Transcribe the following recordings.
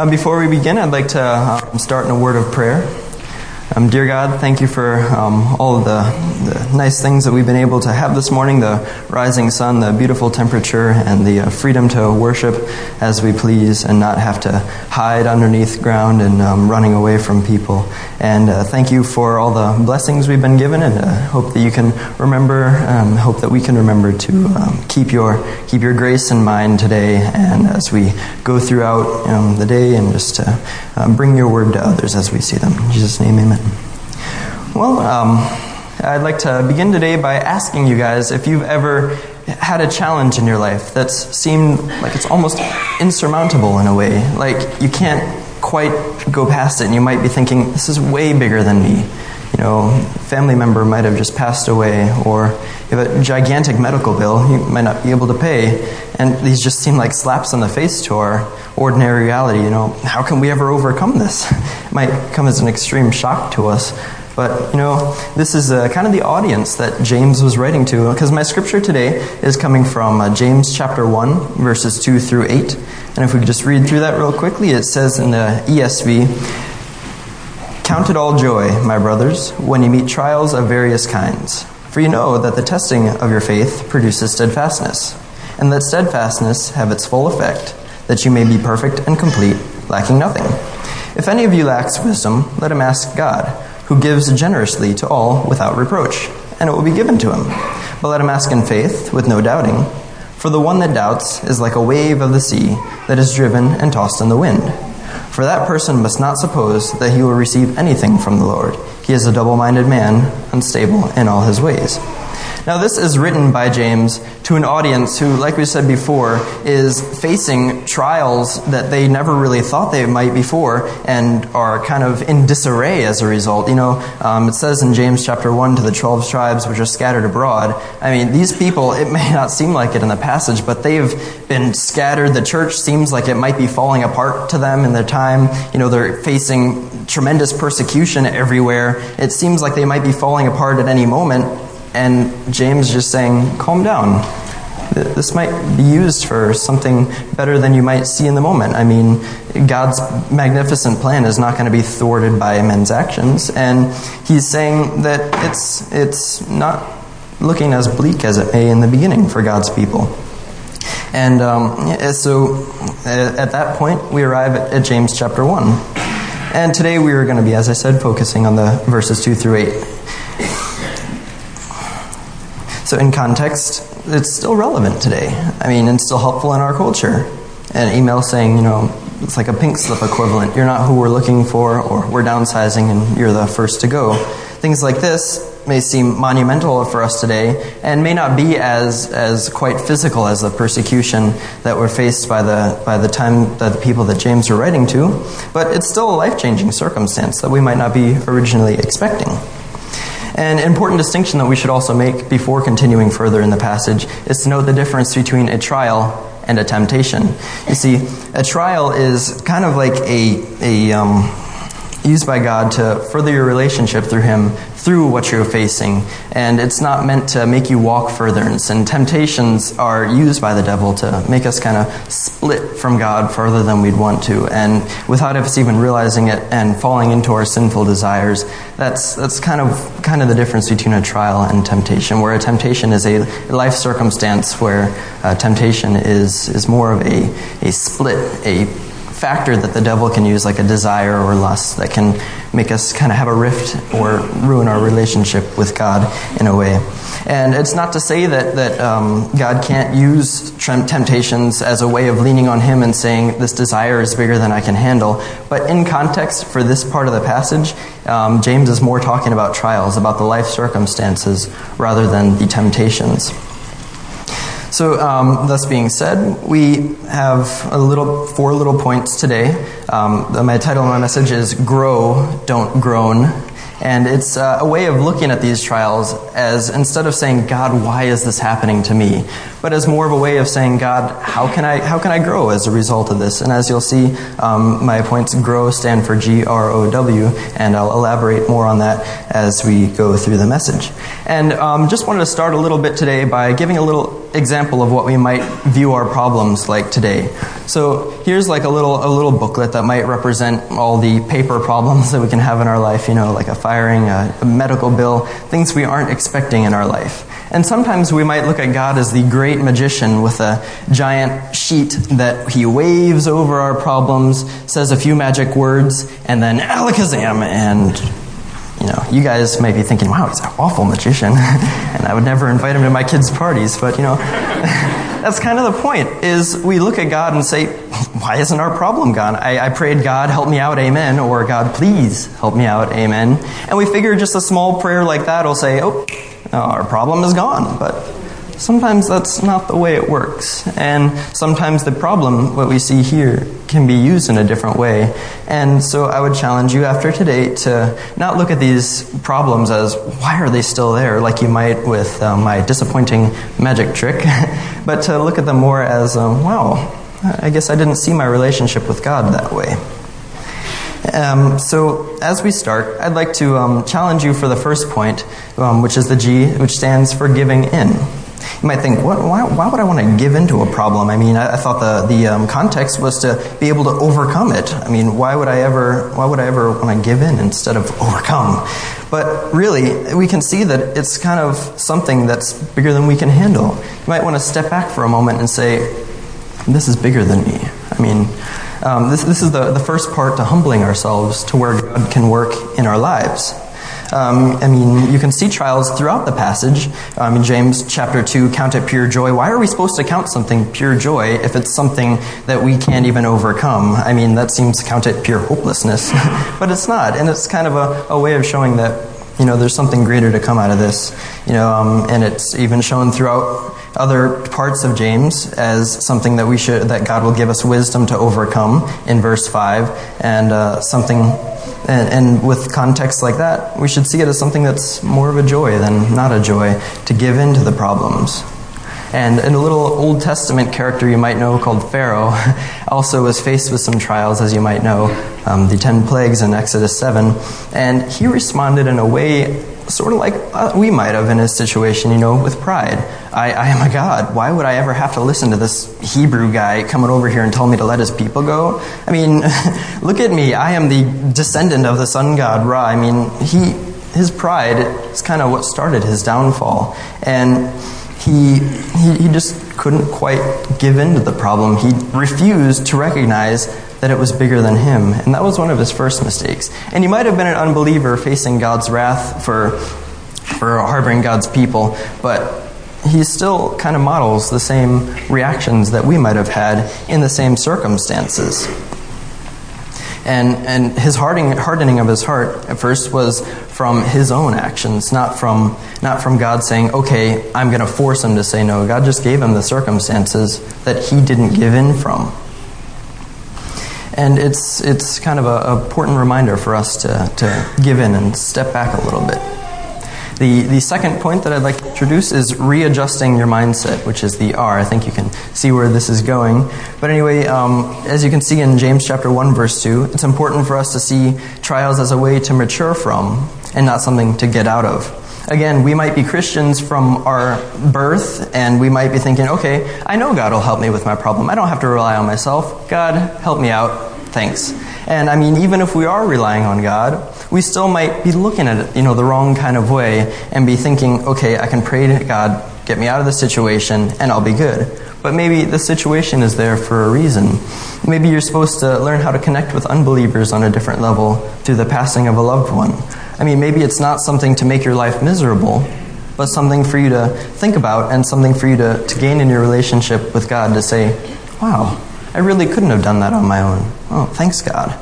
Um, before we begin, I'd like to um, start in a word of prayer. Um, dear God, thank you for um, all of the, the, nice things that we've been able to have this morning the rising sun, the beautiful temperature, and the uh, freedom to worship as we please and not have to hide underneath ground and um, running away from people. And uh, thank you for all the blessings we've been given, and uh, hope that you can remember, um, hope that we can remember to um, keep, your, keep your grace in mind today and as we go throughout um, the day and just to bring your word to others as we see them. In Jesus' name, amen. Well, um, I'd like to begin today by asking you guys if you've ever had a challenge in your life that's seemed like it's almost insurmountable in a way. Like you can't quite go past it, and you might be thinking, this is way bigger than me. You know, family member might have just passed away, or you have a gigantic medical bill you might not be able to pay, and these just seem like slaps on the face to our ordinary reality. You know, how can we ever overcome this? It might come as an extreme shock to us. But, you know, this is uh, kind of the audience that James was writing to, because my scripture today is coming from uh, James chapter 1, verses 2 through 8. And if we could just read through that real quickly, it says in the ESV Count it all joy, my brothers, when you meet trials of various kinds. For you know that the testing of your faith produces steadfastness, and that steadfastness have its full effect, that you may be perfect and complete, lacking nothing. If any of you lacks wisdom, let him ask God who gives generously to all without reproach, and it will be given to him. But let him ask in faith, with no doubting. For the one that doubts is like a wave of the sea that is driven and tossed in the wind. For that person must not suppose that he will receive anything from the Lord. He is a double minded man, unstable in all his ways. Now, this is written by James to an audience who, like we said before, is facing trials that they never really thought they might before and are kind of in disarray as a result. You know, um, it says in James chapter 1 to the 12 tribes which are scattered abroad. I mean, these people, it may not seem like it in the passage, but they've been scattered. The church seems like it might be falling apart to them in their time. You know, they're facing tremendous persecution everywhere. It seems like they might be falling apart at any moment. And James just saying, calm down. This might be used for something better than you might see in the moment. I mean, God's magnificent plan is not going to be thwarted by men's actions. And he's saying that it's, it's not looking as bleak as it may in the beginning for God's people. And um, so at that point, we arrive at, James chapter 1. And today we are going to be, as I said, focusing on the verses 2 through 8. So, in context, it's still relevant today. I mean, it's still helpful in our culture. An email saying, you know, it's like a pink slip equivalent. You're not who we're looking for, or we're downsizing and you're the first to go. Things like this may seem monumental for us today and may not be as, as quite physical as the persecution that we're faced by the, by the time that the people that James were writing to, but it's still a life changing circumstance that we might not be originally expecting. An important distinction that we should also make before continuing further in the passage is to note the difference between a trial and a temptation. You see, a trial is kind of like a, a um, used by God to further your relationship through Him through what you're facing. And it's not meant to make you walk further. And temptations are used by the devil to make us kind of split from God further than we'd want to. And without us even realizing it and falling into our sinful desires, that's, that's kind of, kind of the difference between a trial and temptation, where a temptation is a life circumstance where uh, temptation is, is more of a, a split, a factor that the devil can use, like a desire or lust, that can make us kind of have a rift or ruin our relationship with God in a way. And it's not to say that, that um, God can't use temptations as a way of leaning on Him and saying, This desire is bigger than I can handle. But in context for this part of the passage, um, James is more talking about trials, about the life circumstances, rather than the temptations. So, um, thus being said, we have a little four little points today. Um, my title of my message is "Grow, Don't Groan," and it's uh, a way of looking at these trials as instead of saying, "God, why is this happening to me?" but as more of a way of saying, "God, how can I how can I grow as a result of this?" And as you'll see, um, my points "grow" stand for G R O W, and I'll elaborate more on that as we go through the message. And um, just wanted to start a little bit today by giving a little example of what we might view our problems like today. So here's like a little a little booklet that might represent all the paper problems that we can have in our life. You know, like a firing, a, a medical bill, things we aren't expecting in our life. And sometimes we might look at God as the great magician with a giant sheet that he waves over our problems, says a few magic words, and then alakazam, and you know, you guys might be thinking, wow, he's an awful magician, and I would never invite him to my kids' parties, but you know, that's kind of the point, is we look at God and say, why isn't our problem gone? I, I prayed, God, help me out, amen, or God, please help me out, amen. And we figure just a small prayer like that will say, oh, our problem is gone, but sometimes that's not the way it works. And sometimes the problem, what we see here, can be used in a different way. And so I would challenge you after today to not look at these problems as, why are they still there, like you might with uh, my disappointing magic trick, but to look at them more as, um, I guess I didn't see my relationship with God that way. Um, so, as we start, I'd like to um, challenge you for the first point, um, which is the G, which stands for giving in. You might think, what, why, why, would I want to give into a problem? I mean, I, I thought the, the um, context was to be able to overcome it. I mean, why would I ever, why would I ever want to give in instead of overcome? But really, we can see that it's kind of something that's bigger than we can handle. You might want to step back for a moment and say, this is bigger than me. I mean, um, this, this is the, the first part to humbling ourselves to where God can work in our lives. Um, I mean, you can see trials throughout the passage. Um, in James chapter 2, count it pure joy. Why are we supposed to count something pure joy if it's something that we can't even overcome? I mean, that seems to count it pure hopelessness, but it's not. And it's kind of a, a way of showing that you know, there's something greater to come out of this. You know, um, and it's even shown throughout other parts of James as something that we should, that God will give us wisdom to overcome in verse five, and uh, something and, and, with context like that, we should see it as something that's more of a joy than not a joy to give in to the problems. And, and a little Old Testament character you might know called Pharaoh also was faced with some trials, as you might know, um, the ten plagues in Exodus 7. And he responded in a way sort of like uh, we might have in his situation, you know, with pride. I, I am a God. Why would I ever have to listen to this Hebrew guy coming over here and tell me to let his people go? I mean, look at me. I am the descendant of the sun god Ra. I mean, he, his pride is kind of what started his downfall. And he, he, he just couldn't quite give in to the problem. He refused to recognize that it was bigger than him. And that was one of his first mistakes. And he might have been an unbeliever facing God's wrath for, for harboring God's people, but he still kind of models the same reactions that we might have had in the same circumstances. And, and his hardening, hardening of his heart at first was from his own actions, not from, not from God saying, okay, I'm going to force him to say no. God just gave him the circumstances that he didn't give in from. And it's, it's kind of an important reminder for us to, to give in and step back a little bit. The, the second point that I'd like to introduce is readjusting your mindset, which is the R. I think you can see where this is going. But anyway, um, as you can see in James chapter 1, verse 2, it's important for us to see trials as a way to mature from and not something to get out of. Again, we might be Christians from our birth, and we might be thinking, okay, I know God will help me with my problem. I don't have to rely on myself. God, help me out. Thanks. And I mean, even if we are relying on God, we still might be looking at it, you know, the wrong kind of way and be thinking, okay, I can pray to God, get me out of the situation, and I'll be good. But maybe the situation is there for a reason. Maybe you're supposed to learn how to connect with unbelievers on a different level through the passing of a loved one. I mean, maybe it's not something to make your life miserable, but something for you to think about and something for you to, to gain in your relationship with God to say, wow, I really couldn't have done that on my own. Oh, thanks, God.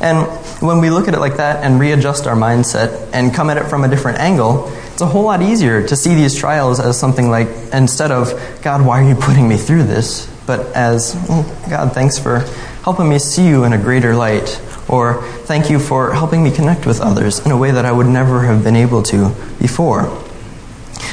And when we look at it like that and readjust our mindset and come at it from a different angle, it's a whole lot easier to see these trials as something like, instead of, God, why are you putting me through this? But as, God, thanks for helping me see you in a greater light. Or thank you for helping me connect with others in a way that I would never have been able to before.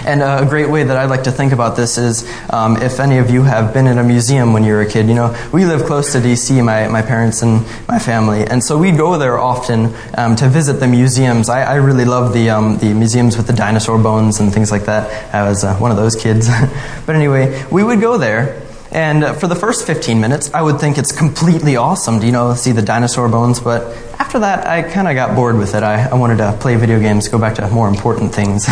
And a great way that I like to think about this is um, if any of you have been in a museum when you were a kid, you know, we live close to DC, my, my parents and my family, and so we go there often um, to visit the museums. I, I really love the, um, the museums with the dinosaur bones and things like that. I was uh, one of those kids. but anyway, we would go there and for the first 15 minutes, I would think it's completely awesome to, you know, see the dinosaur bones. But after that, I kind of got bored with it. I, I, wanted to play video games, go back to more important things.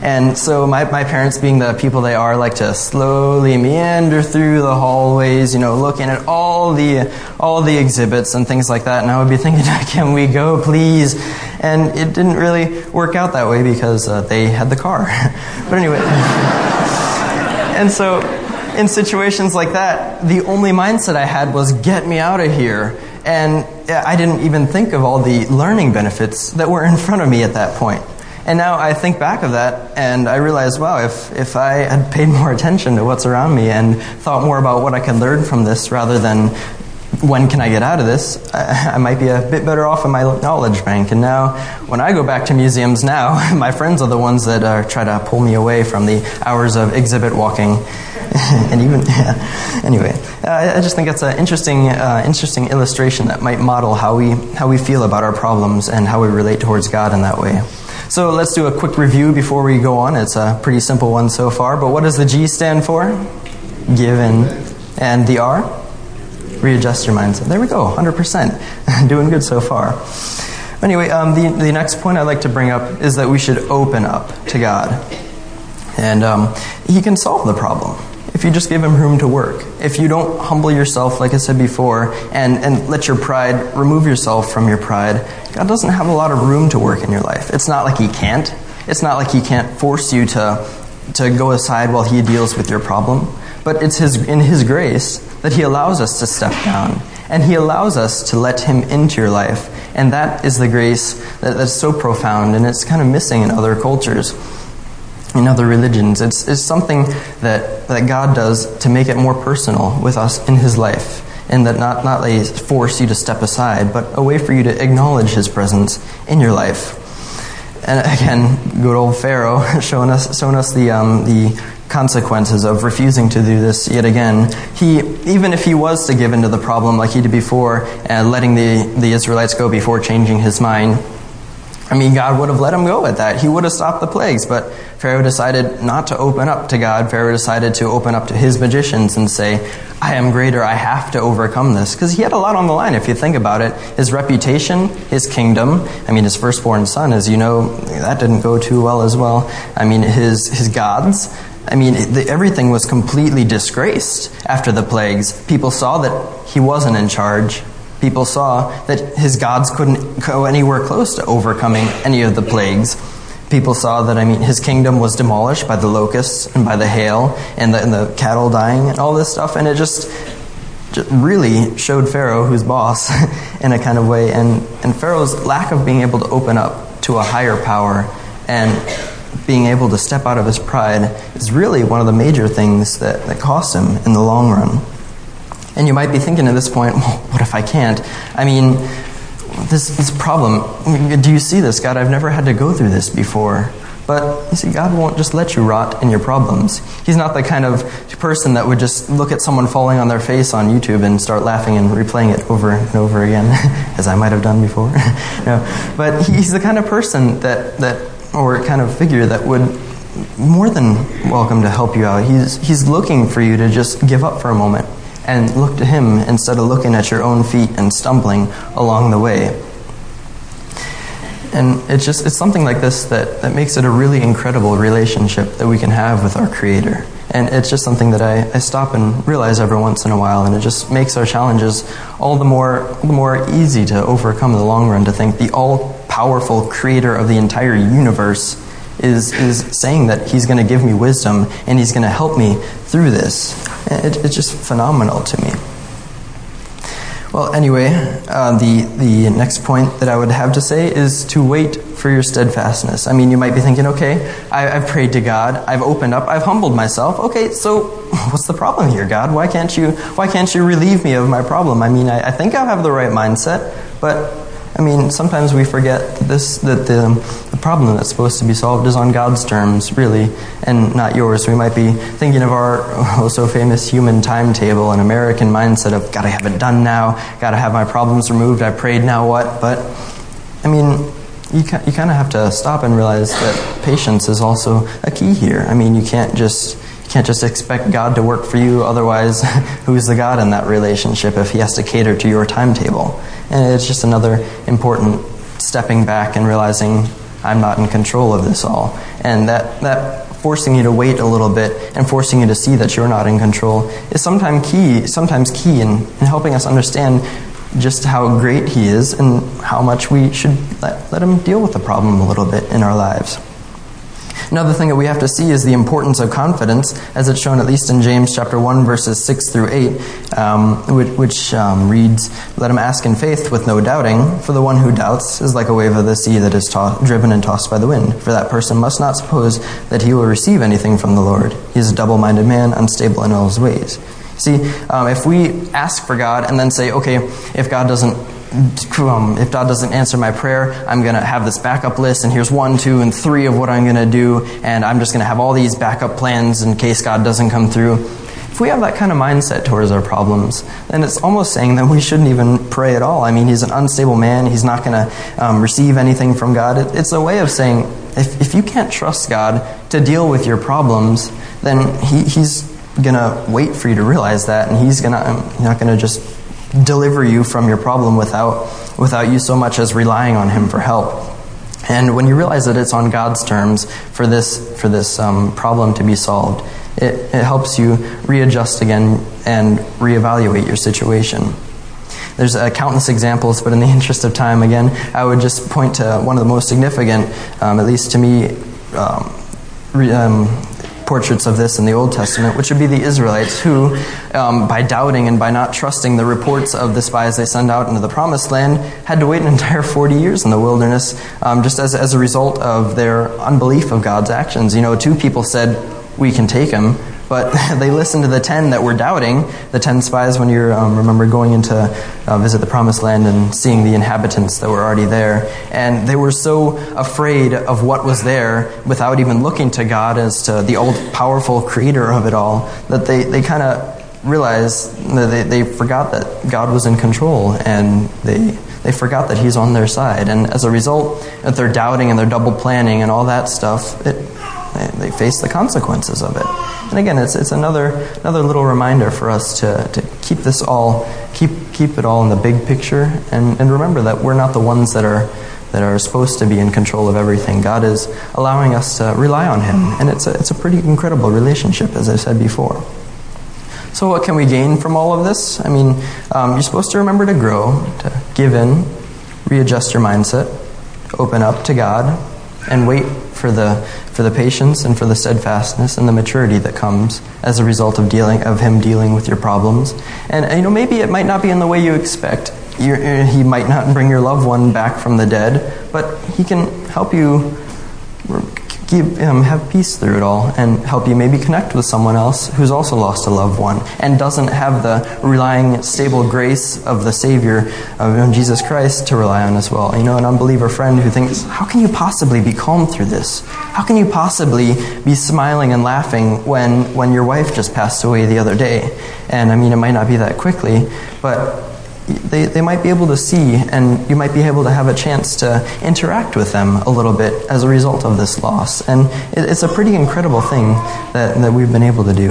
and so my, my parents, being the people they are, like to slowly meander through the hallways, you know, looking at all the, all the exhibits and things like that. And I would be thinking, can we go, please? And it didn't really work out that way because uh, they had the car. but anyway. and so in situations like that, the only mindset I had was get me out of here. And I didn't even think of all the learning benefits that were in front of me at that point. And now I think back of that and I realize, wow, if, if I had paid more attention to what's around me and thought more about what I can learn from this rather than when can I get out of this, I, might be a bit better off in my knowledge bank. And now, when I go back to museums now, my friends are the ones that uh, try to pull me away from the hours of exhibit walking. and even yeah. anyway, uh, I just think it's an interesting, uh, interesting illustration that might model how we how we feel about our problems and how we relate towards God in that way. So let's do a quick review before we go on. It's a pretty simple one so far. But what does the G stand for? Given, and the R? Readjust your mindset. There we go, 100%. Doing good so far. Anyway, um, the, the next point I'd like to bring up is that we should open up to God. And um, He can solve the problem if you just give him room to work. If you don't humble yourself, like I said before, and, and let your pride, remove yourself from your pride, God doesn't have a lot of room to work in your life. It's not like he can't. It's not like he can't force you to, to go aside while he deals with your problem. But it's his, in his grace that he allows us to step down. And he allows us to let him into your life. And that is the grace that, that's so profound and it's kind of missing in other cultures in other religions. It's, it's something that, that God does to make it more personal with us in His life. And that not, not force you to step aside, but a way for you to acknowledge His presence in your life. And again, good old Pharaoh showing us, showing us the, um, the consequences of refusing to do this yet again. He, even if he was to give into the problem like he did before, and letting the, the Israelites go before changing his mind, I mean, God would have let him go at that. He would have stopped the plagues, but Pharaoh decided not to open up to God. Pharaoh decided to open up to his magicians and say, I am greater, I have to overcome this. Because he had a lot on the line, if you think about it. His reputation, his kingdom, I mean, his firstborn son, as you know, that didn't go too well as well. I mean, his, his gods, I mean, the, everything was completely disgraced after the plagues. People saw that he wasn't in charge. People saw that his gods couldn't go anywhere close to overcoming any of the plagues. People saw that, I mean, his kingdom was demolished by the locusts and by the hail and the, and the cattle dying and all this stuff. And it just, just really showed Pharaoh who's boss in a kind of way. And, and Pharaoh's lack of being able to open up to a higher power and being able to step out of his pride is really one of the major things that, that cost him in the long run. And you might be thinking at this point, well, what if I can't? I mean, this, this problem, do you see this? God, I've never had to go through this before. But you see, God won't just let you rot in your problems. He's not the kind of person that would just look at someone falling on their face on YouTube and start laughing and replaying it over and over again, as I might have done before. no. But he's the kind of person that, that, or kind of figure that would more than welcome to help you out. He's, he's looking for you to just give up for a moment and look to Him instead of looking at your own feet and stumbling along the way. And it's just it's something like this that, that makes it a really incredible relationship that we can have with our Creator. And it's just something that I, I stop and realize every once in a while, and it just makes our challenges all the more all the more easy to overcome in the long run. To think the all powerful Creator of the entire universe is, is saying that he's going to give me wisdom and he's going to help me through this. It, it's just phenomenal to me. Well, anyway, uh, the, the next point that I would have to say is to wait for your steadfastness. I mean, you might be thinking, okay, I, have prayed to God, I've opened up, I've humbled myself. Okay, so what's the problem here, God? Why can't you, why can't you relieve me of my problem? I mean, I, I think I have the right mindset, but I mean, sometimes we forget this that the, the problem that's supposed to be solved is on God's terms, really, and not yours. We might be thinking of our oh so famous human timetable and American mindset of gotta have it done now, gotta have my problems removed. I prayed, now what? But I mean, you you kind of have to stop and realize that patience is also a key here. I mean, you can't just you can't just expect God to work for you, otherwise, who's the God in that relationship if He has to cater to your timetable? And it's just another important stepping back and realizing I'm not in control of this all. And that, that forcing you to wait a little bit and forcing you to see that you're not in control is sometimes key, sometimes key in, in helping us understand just how great He is and how much we should let, let Him deal with the problem a little bit in our lives. Another thing that we have to see is the importance of confidence, as it's shown at least in James chapter 1, verses 6 through 8, um, which, which um, reads, Let him ask in faith with no doubting, for the one who doubts is like a wave of the sea that is driven and tossed by the wind. For that person must not suppose that he will receive anything from the Lord. He is a double minded man, unstable in all his ways. See, um, if we ask for God and then say, okay, if God doesn't um, if God doesn't answer my prayer, I'm going to have this backup list, and here's one, two, and three of what I'm going to do, and I'm just going to have all these backup plans in case God doesn't come through. If we have that kind of mindset towards our problems, then it's almost saying that we shouldn't even pray at all. I mean, he's an unstable man. He's not going to um, receive anything from God. It, it's a way of saying if, if you can't trust God to deal with your problems, then he, he's going to wait for you to realize that, and he's gonna, um, not going to just deliver you from your problem without, without you so much as relying on Him for help. And when you realize that it's on God's terms for this, for this um, problem to be solved, it, it helps you readjust again and reevaluate your situation. There's uh, countless examples, but in the interest of time, again, I would just point to one of the most significant, um, at least to me, um, re, um, portraits of this in the Old Testament, which would be the Israelites, who, um, by doubting and by not trusting the reports of the spies they send out into the Promised Land, had to wait an entire 40 years in the wilderness um, just as, as a result of their unbelief of God's actions. You know, two people said, We can take him, but they listened to the ten that were doubting, the ten spies when you um, remember going into uh, visit the promised land and seeing the inhabitants that were already there. And they were so afraid of what was there without even looking to God as to the all powerful creator of it all that they, they kind of realized that they, they forgot that God was in control and they, they forgot that He's on their side. And as a result, if they're doubting and they're double planning and all that stuff, it, they, they face the consequences of it. And again, it's, it's another, another little reminder for us to, to keep this all, keep, keep it all in the big picture and, and remember that we're not the ones that are, that are supposed to be in control of everything. God is allowing us to rely on Him. And it's a, it's a pretty incredible relationship, as I said before. So, what can we gain from all of this? I mean, um, you're supposed to remember to grow, to give in, readjust your mindset, open up to God, and wait for the for the patience and for the steadfastness and the maturity that comes as a result of dealing of him dealing with your problems. And you know maybe it might not be in the way you expect. You're, he might not bring your loved one back from the dead, but he can help you give, um, have peace through it all and help you maybe connect with someone else who's also lost a loved one and doesn't have the relying, stable grace of the Savior of Jesus Christ to rely on as well. You know, an unbeliever friend who thinks, how can you possibly be calm through this? How can you possibly be smiling and laughing when, when your wife just passed away the other day? And I mean, it might not be that quickly, but they, they might be able to see, and you might be able to have a chance to interact with them a little bit as a result of this loss. And it, it's a pretty incredible thing that, that we've been able to do.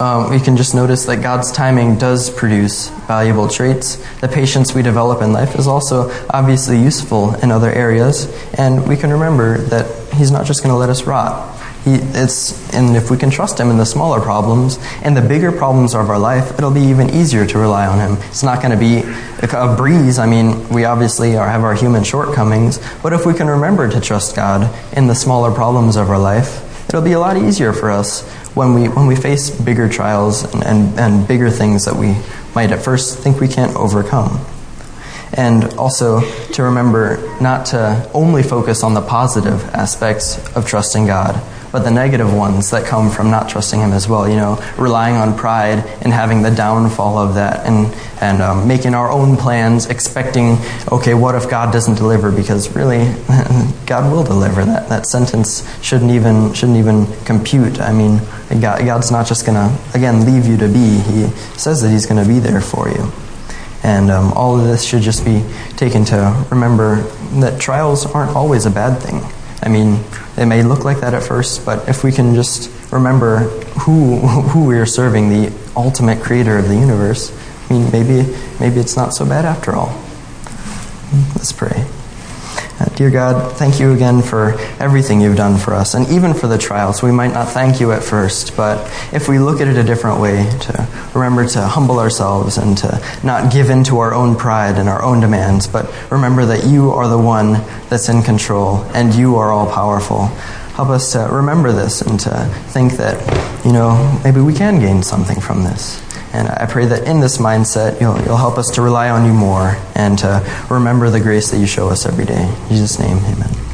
Um, we can just notice that God's timing does produce valuable traits. The patience we develop in life is also obviously useful in other areas, and we can remember that He's not just going to let us rot. He, it's, and if we can trust Him in the smaller problems and the bigger problems of our life, it'll be even easier to rely on Him. It's not going to be a breeze. I mean, we obviously are, have our human shortcomings, but if we can remember to trust God in the smaller problems of our life, it'll be a lot easier for us when we, when we face bigger trials and, and, and bigger things that we might at first think we can't overcome and also to remember not to only focus on the positive aspects of trusting God, but the negative ones that come from not trusting Him as well. You know, relying on pride and having the downfall of that, and and um, making our own plans, expecting, okay, what if God doesn't deliver? Because really, God will deliver. That that sentence shouldn't even shouldn't even compute. I mean, God, God's not just gonna again leave you to be. He says that He's to be there for you. And um, all of this should just be taken to remember that trials aren't always a bad thing. I mean, it may look like that at first, but if we can just remember who who we are serving, the ultimate creator of the universe, I mean, maybe maybe it's not so bad after all. Let's pray. Uh, dear God, thank you again for everything you've done for us, and even for the trials. We might not thank you at first, but if we look at it a different way, to remember to humble ourselves and to not give in to our own pride and our own demands, but remember that you are the one that's in control and you are all powerful. Help us to remember this and to think that, you know, maybe we can gain something from this. And I pray that in this mindset, you'll, you'll help us to rely on you more and to remember the grace that you show us every day. In Jesus' name, amen.